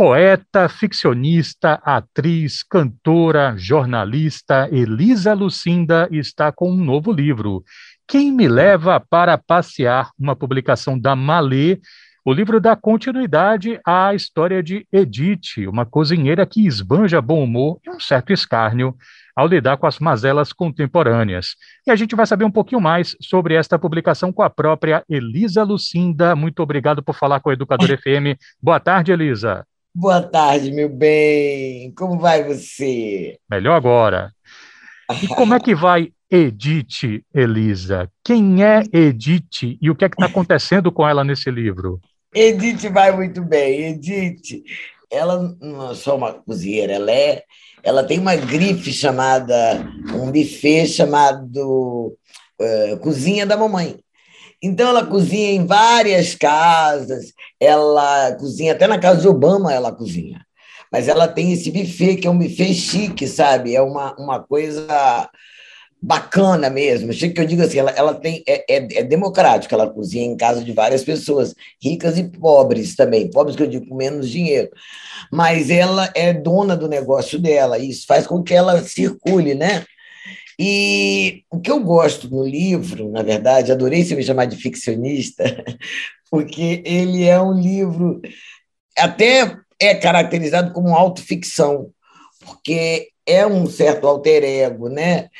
poeta, ficcionista, atriz, cantora, jornalista Elisa Lucinda está com um novo livro. Quem me leva para passear? Uma publicação da Malê. O livro dá continuidade à história de Edith, uma cozinheira que esbanja bom humor e um certo escárnio ao lidar com as mazelas contemporâneas. E a gente vai saber um pouquinho mais sobre esta publicação com a própria Elisa Lucinda. Muito obrigado por falar com o Educador FM. Boa tarde, Elisa. Boa tarde, meu bem. Como vai você? Melhor agora. E como é que vai Edith, Elisa? Quem é Edith e o que é que está acontecendo com ela nesse livro? Edith vai muito bem. Edith, ela não é só uma cozinheira, ela é, ela tem uma grife chamada, um buffet chamado uh, Cozinha da Mamãe. Então, ela cozinha em várias casas, ela cozinha, até na casa de Obama ela cozinha. Mas ela tem esse buffet, que é um buffet chique, sabe? É uma, uma coisa bacana mesmo. Chique que eu digo assim, ela, ela tem, é, é, é democrático, ela cozinha em casa de várias pessoas, ricas e pobres também, pobres que eu digo com menos dinheiro. Mas ela é dona do negócio dela, e isso faz com que ela circule, né? E o que eu gosto no livro, na verdade, adorei se me chamar de ficcionista, porque ele é um livro até é caracterizado como autoficção, porque é um certo alter ego, né?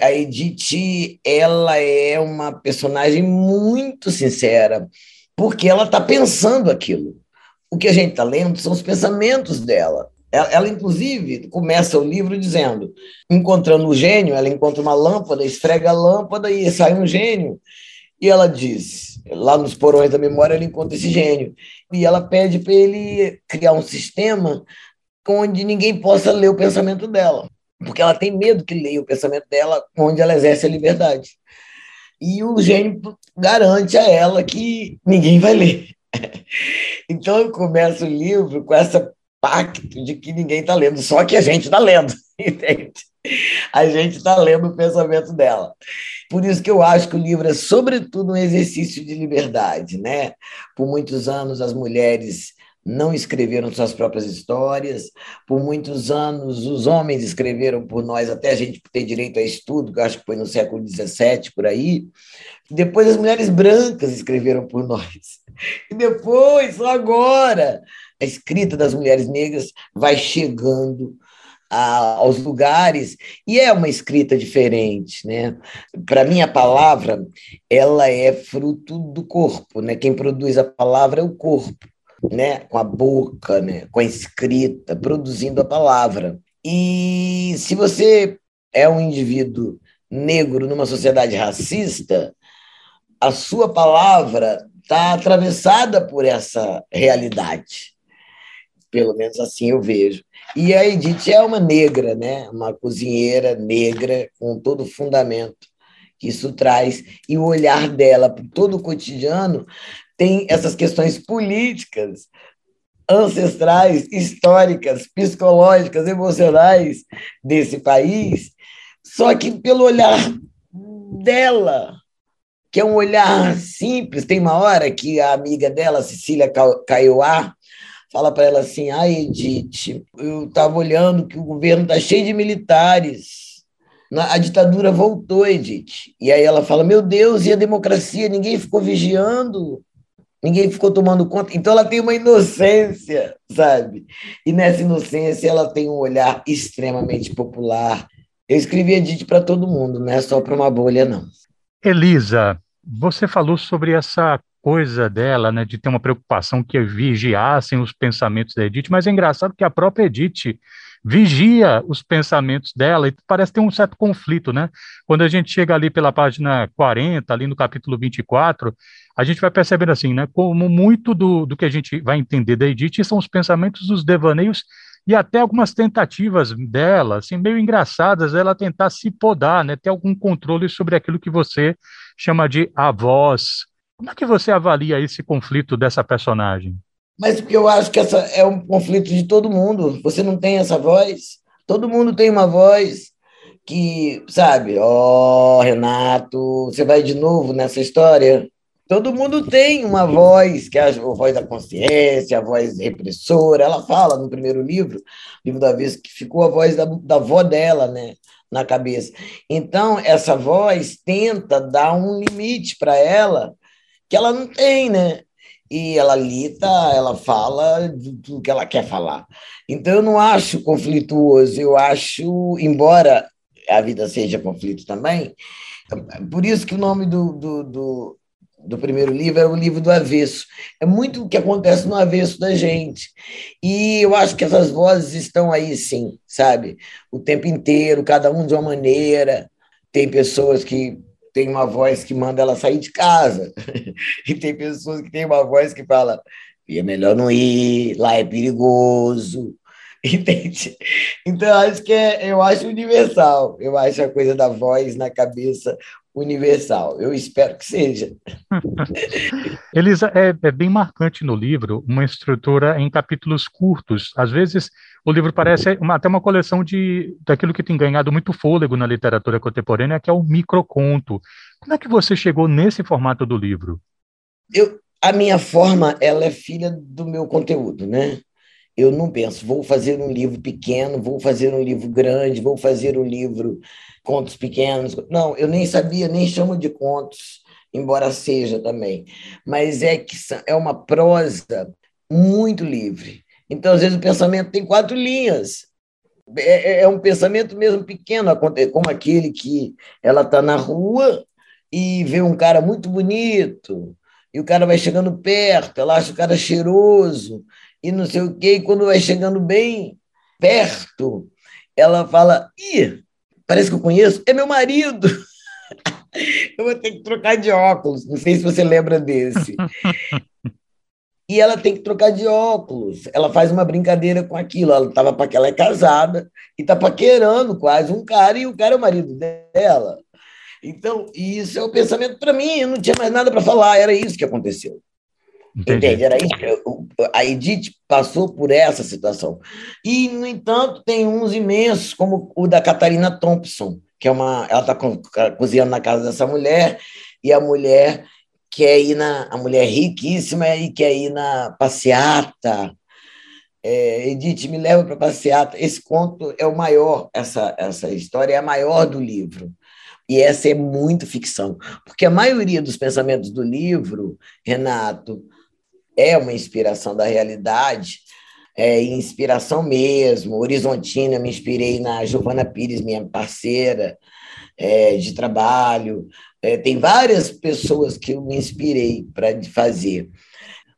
A Edith, ela é uma personagem muito sincera, porque ela está pensando aquilo. O que a gente está lendo são os pensamentos dela. Ela, ela, inclusive, começa o livro dizendo: encontrando o gênio, ela encontra uma lâmpada, esfrega a lâmpada e sai um gênio. E ela diz: lá nos porões da memória, ela encontra esse gênio. E ela pede para ele criar um sistema onde ninguém possa ler o pensamento dela, porque ela tem medo que leia o pensamento dela, onde ela exerce a liberdade. E o gênio garante a ela que ninguém vai ler. Então eu começo o livro com essa pacto de que ninguém está lendo, só que a gente está lendo, entende? A gente está lendo o pensamento dela. Por isso que eu acho que o livro é, sobretudo, um exercício de liberdade. Né? Por muitos anos, as mulheres não escreveram suas próprias histórias, por muitos anos, os homens escreveram por nós, até a gente ter direito a estudo, que eu acho que foi no século XVII, por aí. Depois, as mulheres brancas escreveram por nós. E depois, só agora, a escrita das mulheres negras vai chegando a, aos lugares e é uma escrita diferente, né? Para mim a palavra ela é fruto do corpo, né? Quem produz a palavra é o corpo, né? Com a boca, né? Com a escrita, produzindo a palavra. E se você é um indivíduo negro numa sociedade racista, a sua palavra está atravessada por essa realidade pelo menos assim eu vejo. E a Edith é uma negra, né? uma cozinheira negra com todo o fundamento que isso traz, e o olhar dela para todo o cotidiano tem essas questões políticas, ancestrais, históricas, psicológicas, emocionais desse país, só que pelo olhar dela, que é um olhar simples. Tem uma hora que a amiga dela, Cecília Caiuá, fala para ela assim: ai, Edith, eu estava olhando que o governo está cheio de militares. A ditadura voltou, Edith. E aí ela fala: Meu Deus, e a democracia? Ninguém ficou vigiando, ninguém ficou tomando conta. Então ela tem uma inocência, sabe? E nessa inocência ela tem um olhar extremamente popular. Eu escrevi Edith para todo mundo, não é só para uma bolha, não. Elisa, você falou sobre essa coisa dela, né, de ter uma preocupação que vigiassem os pensamentos da Edith, mas é engraçado que a própria Edith vigia os pensamentos dela e parece ter um certo conflito, né? Quando a gente chega ali pela página 40, ali no capítulo 24, a gente vai percebendo assim, né, como muito do, do que a gente vai entender da Edith são os pensamentos, os devaneios e até algumas tentativas dela, assim, meio engraçadas, ela tentar se podar, né, ter algum controle sobre aquilo que você chama de a voz, como é que você avalia esse conflito dessa personagem? Mas porque eu acho que essa é um conflito de todo mundo. Você não tem essa voz. Todo mundo tem uma voz que, sabe, ó, oh, Renato, você vai de novo nessa história? Todo mundo tem uma voz, que é a voz da consciência, a voz repressora. Ela fala no primeiro livro, livro da vez, que ficou a voz da, da avó dela, né? Na cabeça. Então, essa voz tenta dar um limite para ela que ela não tem, né? E ela lita, ela fala do que ela quer falar. Então, eu não acho conflituoso, eu acho, embora a vida seja conflito também, por isso que o nome do, do, do do primeiro livro é o livro do avesso. É muito o que acontece no avesso da gente. E eu acho que essas vozes estão aí, sim, sabe? O tempo inteiro, cada um de uma maneira. Tem pessoas que têm uma voz que manda ela sair de casa. e tem pessoas que têm uma voz que fala: é melhor não ir, lá é perigoso. Entende? Então, acho que é, eu acho universal. Eu acho a coisa da voz na cabeça universal. Eu espero que seja. Elisa, é, é, bem marcante no livro uma estrutura em capítulos curtos. Às vezes, o livro parece uma, até uma coleção de daquilo que tem ganhado muito fôlego na literatura contemporânea, que é o microconto. Como é que você chegou nesse formato do livro? Eu, a minha forma, ela é filha do meu conteúdo, né? Eu não penso, vou fazer um livro pequeno, vou fazer um livro grande, vou fazer um livro contos pequenos. Não, eu nem sabia, nem chamo de contos, embora seja também. Mas é que é uma prosa muito livre. Então, às vezes, o pensamento tem quatro linhas. É, é, é um pensamento mesmo pequeno, como aquele que ela está na rua e vê um cara muito bonito, e o cara vai chegando perto, ela acha o cara cheiroso, e não sei o quê, e quando vai chegando bem perto, ela fala: ih, parece que eu conheço, é meu marido. eu vou ter que trocar de óculos. Não sei se você lembra desse. e ela tem que trocar de óculos. Ela faz uma brincadeira com aquilo. Ela tava ela é casada e está paquerando quase um cara e o cara é o marido dela. Então, isso é o pensamento para mim. Eu não tinha mais nada para falar. Era isso que aconteceu. Entendi. Entende? Era isso. A Edith passou por essa situação. E, no entanto, tem uns imensos, como o da Catarina Thompson, que é uma. Ela está cozinhando na casa dessa mulher, e a mulher quer ir na. A mulher riquíssima e quer ir na passeata. É, Edith, me leva para passeata. Esse conto é o maior, essa, essa história é a maior do livro. E essa é muito ficção, porque a maioria dos pensamentos do livro, Renato, é uma inspiração da realidade, é inspiração mesmo. Horizontina, me inspirei na Giovana Pires, minha parceira é, de trabalho. É, tem várias pessoas que eu me inspirei para fazer.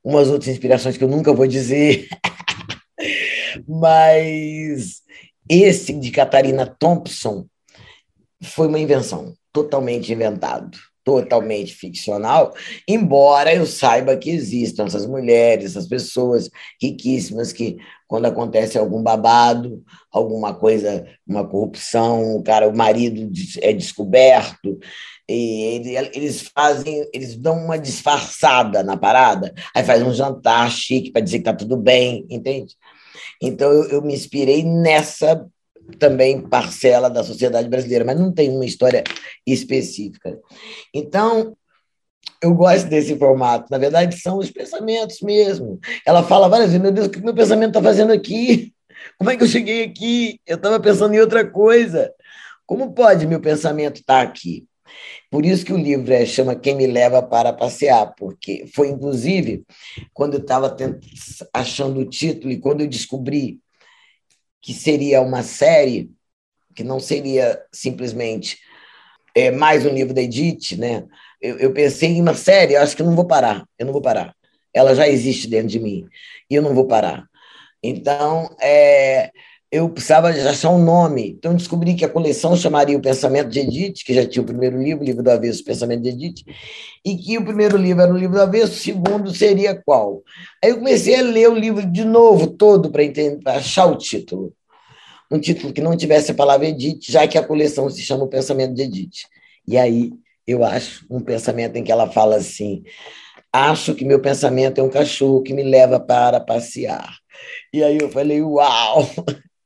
Umas outras inspirações que eu nunca vou dizer, mas esse de Catarina Thompson foi uma invenção, totalmente inventado totalmente ficcional, embora eu saiba que existam essas mulheres, essas pessoas riquíssimas que, quando acontece algum babado, alguma coisa, uma corrupção, o cara, o marido é descoberto, e eles fazem, eles dão uma disfarçada na parada, aí faz um jantar chique para dizer que está tudo bem, entende? Então eu, eu me inspirei nessa também parcela da sociedade brasileira, mas não tem uma história específica. Então, eu gosto desse formato. Na verdade, são os pensamentos mesmo. Ela fala várias vezes: meu Deus, o que meu pensamento está fazendo aqui? Como é que eu cheguei aqui? Eu estava pensando em outra coisa. Como pode meu pensamento estar tá aqui? Por isso que o livro é, chama Quem Me Leva para Passear, porque foi, inclusive, quando eu estava achando o título e quando eu descobri que seria uma série, que não seria simplesmente é, mais um livro da Edith, né? Eu, eu pensei em uma série, eu acho que eu não vou parar, eu não vou parar. Ela já existe dentro de mim e eu não vou parar. Então, é, eu precisava achar um nome. Então, descobri que a coleção chamaria O Pensamento de Edith, que já tinha o primeiro livro, o livro do avesso, O Pensamento de Edith, e que o primeiro livro era o livro do avesso, o segundo seria qual? Aí eu comecei a ler o livro de novo, todo, para achar o título. Um título que não tivesse a palavra Edith, já que a coleção se chama O Pensamento de Edith. E aí eu acho um pensamento em que ela fala assim: acho que meu pensamento é um cachorro que me leva para passear. E aí eu falei: uau!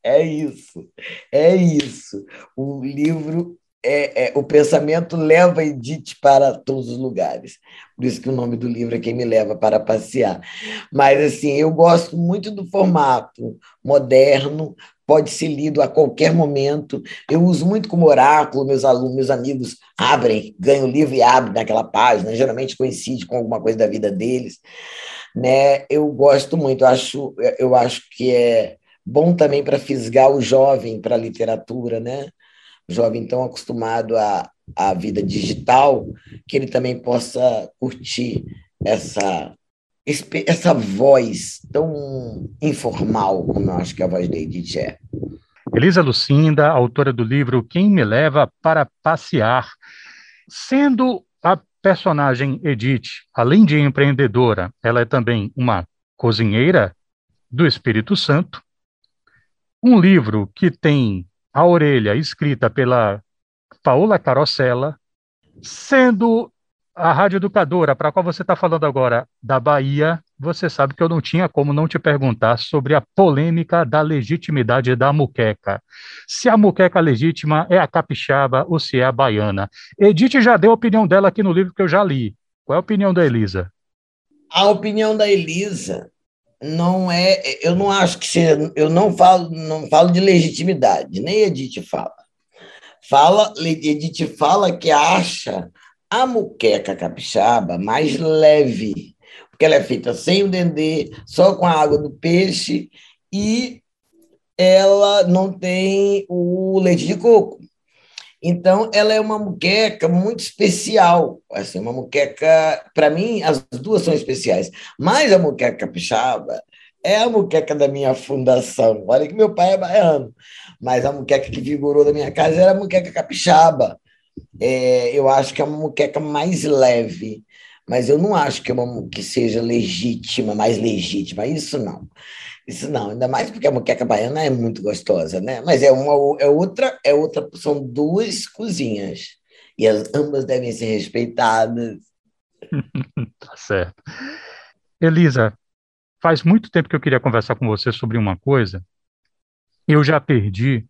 É isso, é isso. O livro é, é, o pensamento leva Edith para todos os lugares. Por isso que o nome do livro é Quem Me Leva para Passear. Mas, assim, eu gosto muito do formato moderno, pode ser lido a qualquer momento. Eu uso muito como oráculo, meus alunos, meus amigos abrem, ganham o livro e abrem naquela página, geralmente coincide com alguma coisa da vida deles. Né? Eu gosto muito, eu acho, eu acho que é bom também para fisgar o jovem para a literatura, né? jovem tão acostumado à, à vida digital, que ele também possa curtir essa, essa voz tão informal como eu acho que a voz da Edith é. Elisa Lucinda, autora do livro Quem Me Leva para Passear. Sendo a personagem Edith, além de empreendedora, ela é também uma cozinheira do Espírito Santo. Um livro que tem a Orelha, escrita pela Paola Carosella, sendo a rádio educadora para a qual você está falando agora da Bahia, você sabe que eu não tinha como não te perguntar sobre a polêmica da legitimidade da muqueca. Se a muqueca legítima é a capixaba ou se é a baiana. Edith já deu a opinião dela aqui no livro que eu já li. Qual é a opinião da Elisa? A opinião da Elisa não é, eu não acho que seja, eu não falo, não falo de legitimidade, nem Edith fala. Fala, Edith fala que acha a muqueca capixaba mais leve, porque ela é feita sem o dendê, só com a água do peixe e ela não tem o leite de coco. Então, ela é uma muqueca muito especial. Assim, uma muqueca, para mim, as duas são especiais. Mas a muqueca capixaba é a muqueca da minha fundação. Olha que meu pai é baiano, mas a muqueca que vigorou da minha casa era a muqueca capixaba. É, eu acho que é uma muqueca mais leve, mas eu não acho que, é uma, que seja legítima, mais legítima. Isso não. Isso não, ainda mais porque a moqueca baiana é muito gostosa, né? Mas é uma é outra, é outra, são duas cozinhas. E as ambas devem ser respeitadas. tá certo. Elisa, faz muito tempo que eu queria conversar com você sobre uma coisa. Eu já perdi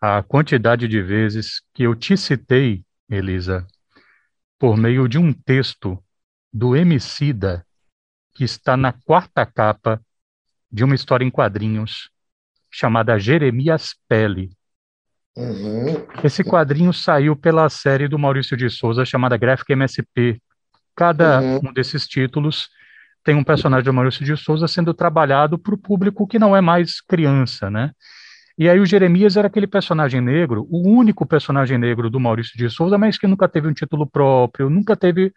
a quantidade de vezes que eu te citei, Elisa, por meio de um texto do Emicida que está na quarta capa de uma história em quadrinhos chamada Jeremias Pele. Uhum. Esse quadrinho saiu pela série do Maurício de Souza chamada Graphic MSP. Cada uhum. um desses títulos tem um personagem do Maurício de Souza sendo trabalhado para o público que não é mais criança, né? E aí o Jeremias era aquele personagem negro, o único personagem negro do Maurício de Souza, mas que nunca teve um título próprio, nunca teve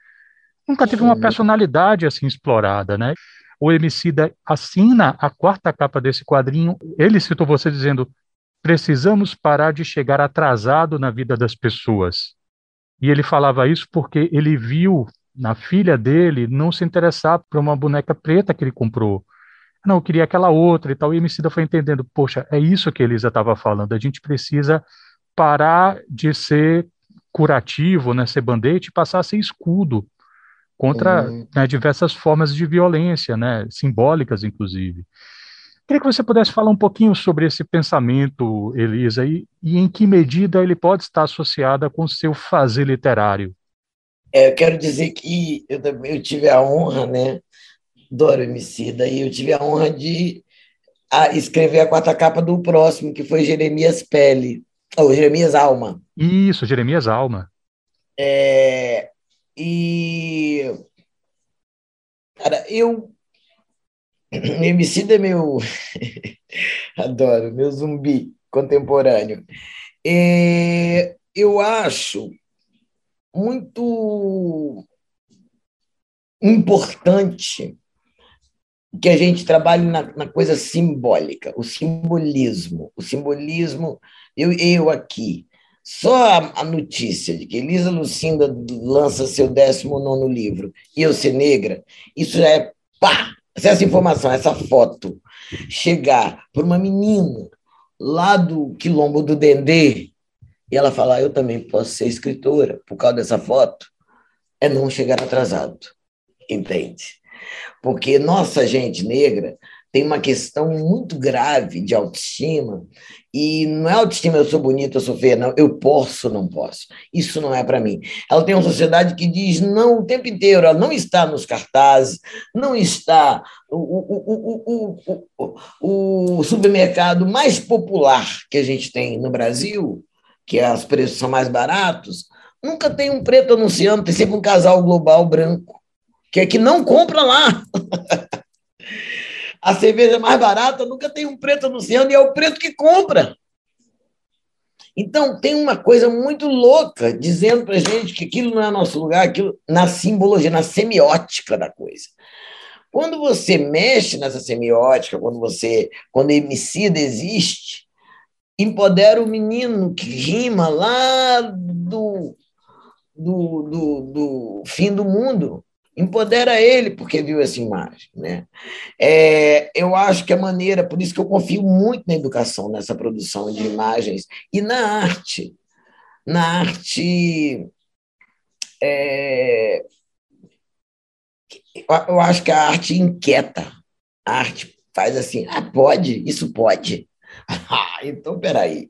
nunca teve uma personalidade assim explorada, né? o Emicida assina a quarta capa desse quadrinho. Ele citou você dizendo: precisamos parar de chegar atrasado na vida das pessoas. E ele falava isso porque ele viu na filha dele não se interessar por uma boneca preta que ele comprou. Não, eu queria aquela outra e tal. E o Emicida foi entendendo: poxa, é isso que a Elisa estava falando. A gente precisa parar de ser curativo, né, ser band-aid e passar a ser escudo contra uhum. né, diversas formas de violência, né, simbólicas, inclusive. Queria que você pudesse falar um pouquinho sobre esse pensamento, Elisa, e, e em que medida ele pode estar associado com o seu fazer literário. É, eu quero dizer que eu, eu tive a honra, né, Doro Emicida, e eu tive a honra de a, escrever a quarta capa do próximo, que foi Jeremias Pele, ou Jeremias Alma. Isso, Jeremias Alma. É, e, cara, eu. Emicida é meu. Adoro, meu zumbi contemporâneo. É, eu acho muito importante que a gente trabalhe na, na, coisa simbólica, o simbolismo. O simbolismo, eu, eu aqui, só a, notícia de que Elisa Lucinda lança seu 19 livro e eu ser negra, isso já é pá! Se essa informação, essa foto chegar para uma menina lá do quilombo do Dendê e ela falar, eu também posso ser escritora por causa dessa foto, é não chegar atrasado, entende? Porque nossa gente negra tem uma questão muito grave de autoestima, e não é autoestima, eu sou bonita, eu sou feia, não, eu posso, não posso. Isso não é para mim. Ela tem uma sociedade que diz não o tempo inteiro, ela não está nos cartazes, não está. O, o, o, o, supermercado mais popular que a gente tem no Brasil, que é os preços são mais baratos, nunca tem um preto anunciando, tem sempre um casal global branco, que é que não compra lá. a cerveja mais barata nunca tem um preto anunciando e é o preto que compra. Então, tem uma coisa muito louca dizendo para gente que aquilo não é nosso lugar, aquilo na simbologia, na semiótica da coisa. Quando você mexe nessa semiótica, quando você, quando Emicida existe, empodera o menino que rima lá do, do, do, do fim do mundo, empodera ele porque viu essa imagem. Né? É, eu acho que a maneira, por isso que eu confio muito na educação, nessa produção de imagens, e na arte. Na arte. É, eu acho que a arte inquieta. A arte faz assim, ah, pode, isso pode. Ah, então, peraí.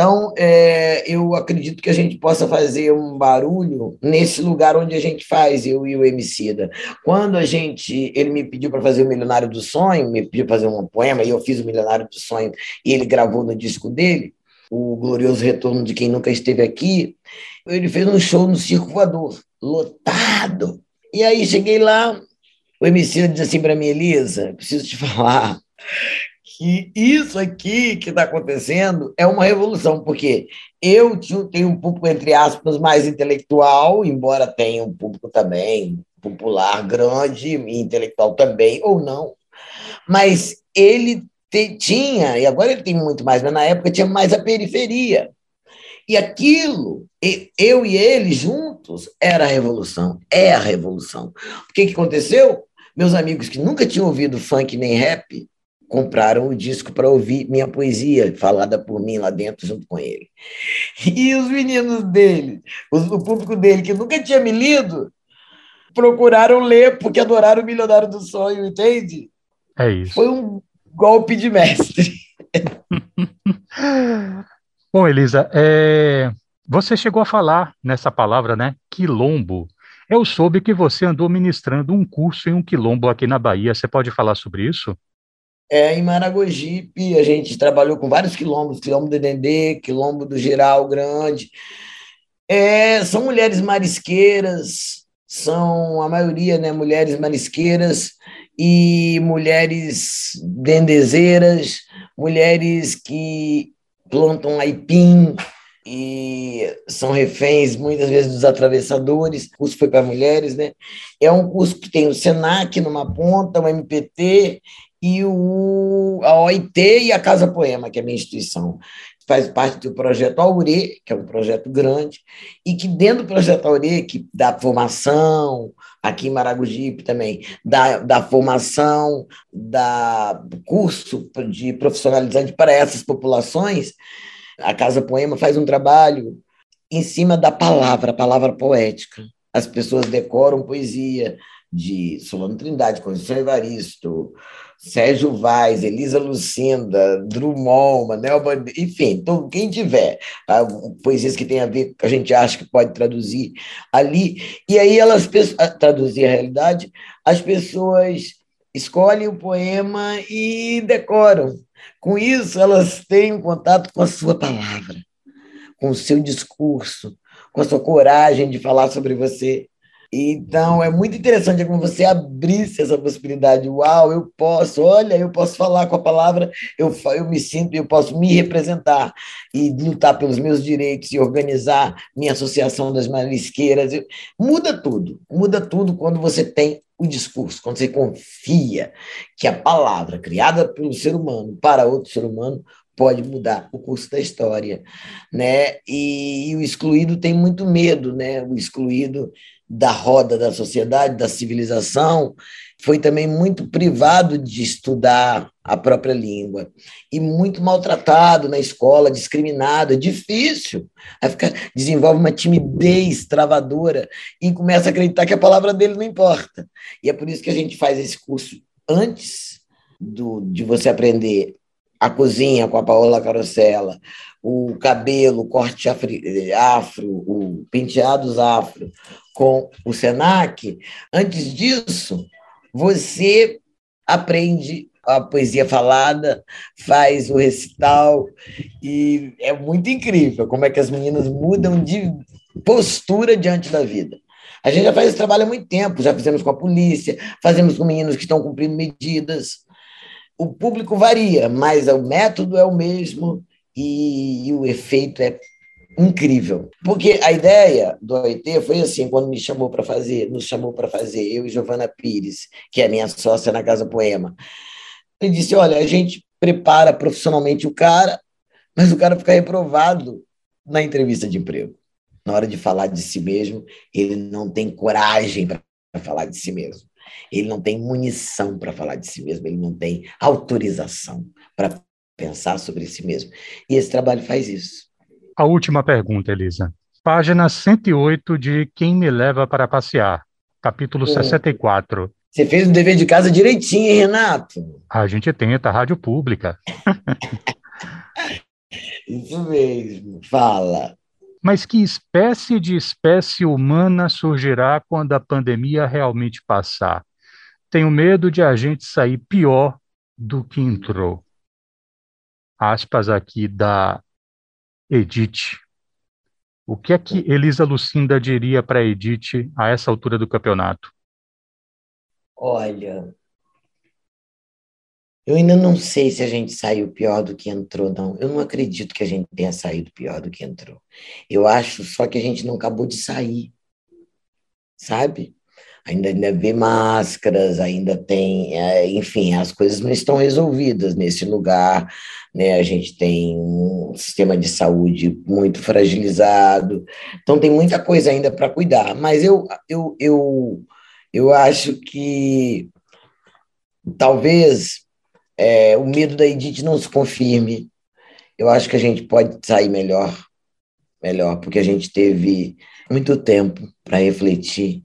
Então, é, eu acredito que a gente possa fazer um barulho nesse lugar onde a gente faz, eu e o Emicida. Quando a gente, ele me pediu para fazer o Milionário do Sonho, me pediu para fazer um poema, e eu fiz o Milionário do Sonho, e ele gravou no disco dele, o Glorioso Retorno de Quem Nunca Esteve Aqui, ele fez um show no Circo Voador, lotado. E aí cheguei lá, o Emicida disse assim para mim, Elisa, preciso te falar que isso aqui que está acontecendo é uma revolução, porque eu tenho um público, entre aspas, mais intelectual, embora tenha um público também popular, grande, intelectual também, ou não, mas ele te, tinha, e agora ele tem muito mais, mas na época tinha mais a periferia. E aquilo, eu e ele juntos, era a revolução, é a revolução. O que, que aconteceu? Meus amigos que nunca tinham ouvido funk nem rap, compraram o disco para ouvir minha poesia, falada por mim lá dentro, junto com ele. E os meninos dele, o público dele, que nunca tinha me lido, procuraram ler porque adoraram o Milionário do Sonho, entende? É isso. Foi um golpe de mestre. Bom, Elisa, é... você chegou a falar nessa palavra, né? Quilombo. Eu soube que você andou ministrando um curso em um quilombo aqui na Bahia. Você pode falar sobre isso? É, em Maragogipe, a gente trabalhou com vários quilombos, quilombo do Dendê, quilombo do Geral Grande. É, são mulheres marisqueiras, são a maioria né, mulheres marisqueiras e mulheres dendezeiras, mulheres que plantam aipim e são reféns muitas vezes dos atravessadores. O curso foi para mulheres, né? É um curso que tem o Senac numa ponta, o MPT e o, a OIT e a Casa Poema, que é a minha instituição. Faz parte do projeto Aure, que é um projeto grande, e que dentro do projeto Aure, que dá formação, aqui em Maragogipe também, da, da formação, da curso de profissionalizante para essas populações, a Casa Poema faz um trabalho em cima da palavra, a palavra poética. As pessoas decoram poesia de Solano Trindade, Conceição Evaristo, Sérgio Vaz, Elisa Lucinda, Drummond, Manel Bandeira, enfim, então, quem tiver tá? poesias que tem a ver, que a gente acha que pode traduzir ali, e aí elas traduzir a realidade, as pessoas escolhem o poema e decoram. Com isso, elas têm contato com a sua palavra, com o seu discurso, com a sua coragem de falar sobre você. Então, é muito interessante como você abrisse essa possibilidade. Uau, eu posso, olha, eu posso falar com a palavra, eu, eu me sinto, eu posso me representar e lutar pelos meus direitos e organizar minha associação das marisqueiras. Muda tudo, muda tudo quando você tem o discurso, quando você confia que a palavra criada pelo ser humano para outro ser humano pode mudar o curso da história, né? E, e o excluído tem muito medo, né? O excluído da roda da sociedade, da civilização, foi também muito privado de estudar a própria língua e muito maltratado na escola, discriminado, é difícil. Aí fica, desenvolve uma timidez travadora e começa a acreditar que a palavra dele não importa. E é por isso que a gente faz esse curso antes do, de você aprender a cozinha com a Paola Carosella, o cabelo, corte afro, o penteados afro com o Senac, antes disso, você aprende a poesia falada, faz o recital, e é muito incrível como é que as meninas mudam de postura diante da vida. A gente já faz esse trabalho há muito tempo, já fizemos com a polícia, fazemos com meninos que estão cumprindo medidas. O público varia, mas o método é o mesmo e, e o efeito é incrível. Porque a ideia do OIT foi assim, quando me chamou para fazer, nos chamou para fazer, eu e Giovana Pires, que é minha sócia na Casa Poema. Ele disse: olha, a gente prepara profissionalmente o cara, mas o cara fica reprovado na entrevista de emprego. Na hora de falar de si mesmo, ele não tem coragem para falar de si mesmo. Ele não tem munição para falar de si mesmo, ele não tem autorização para pensar sobre si mesmo. E esse trabalho faz isso. A última pergunta, Elisa. Página 108 de Quem Me Leva para Passear, capítulo hum. 64. Você fez o dever de casa direitinho, hein, Renato? A gente tenta, rádio pública. Isso mesmo, fala. Mas que espécie de espécie humana surgirá quando a pandemia realmente passar? Tenho medo de a gente sair pior do que entrou. Aspas aqui da Edith. O que é que Elisa Lucinda diria para Edith a essa altura do campeonato? Olha, eu ainda não sei se a gente saiu pior do que entrou, não. Eu não acredito que a gente tenha saído pior do que entrou. Eu acho só que a gente não acabou de sair, sabe? ainda, ainda vê máscaras, ainda tem, é, enfim, as coisas não estão resolvidas nesse lugar, né? A gente tem um sistema de saúde muito fragilizado, então tem muita coisa ainda para cuidar, mas eu, eu, eu, eu acho que talvez é, o medo da Edith não se confirme, eu acho que a gente pode sair melhor, melhor, porque a gente teve muito tempo para refletir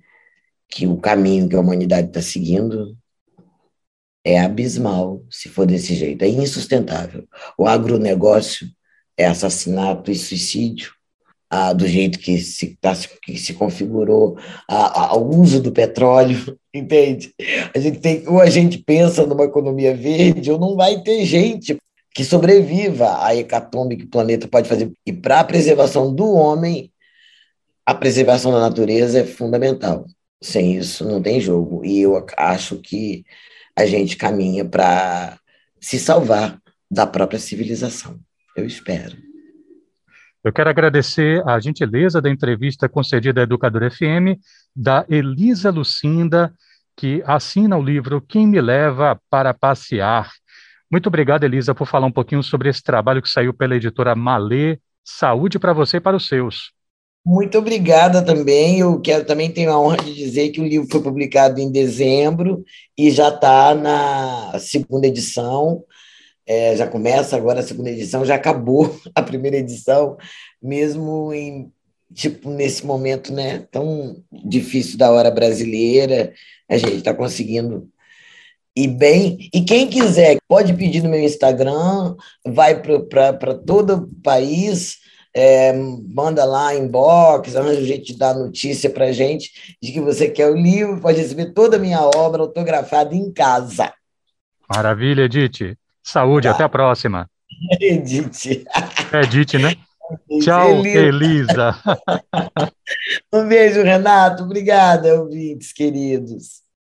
que o caminho que a humanidade está seguindo é abismal, se for desse jeito, é insustentável. O agronegócio é assassinato e suicídio, ah, do jeito que se, tá, que se configurou, ah, o uso do petróleo, entende? A gente tem, ou a gente pensa numa economia verde, ou não vai ter gente que sobreviva à hecatombe que o planeta pode fazer. E para a preservação do homem, a preservação da natureza é fundamental. Sem isso não tem jogo. E eu acho que a gente caminha para se salvar da própria civilização. Eu espero. Eu quero agradecer a gentileza da entrevista concedida à Educadora FM, da Elisa Lucinda, que assina o livro Quem Me Leva para Passear. Muito obrigado, Elisa, por falar um pouquinho sobre esse trabalho que saiu pela editora Malê. Saúde para você e para os seus. Muito obrigada também. Eu quero também ter a honra de dizer que o livro foi publicado em dezembro e já está na segunda edição. É, já começa agora a segunda edição, já acabou a primeira edição, mesmo em tipo nesse momento, né, tão difícil da hora brasileira, a gente está conseguindo ir bem. E quem quiser pode pedir no meu Instagram, vai para todo o país é, manda lá inbox, arranja de dar notícia para gente de que você quer o livro, pode receber toda a minha obra autografada em casa. Maravilha, Edith. Saúde, tá. até a próxima. Edith. É Edith, né? Tchau, Elisa. um beijo, Renato. Obrigada, ouvintes queridos.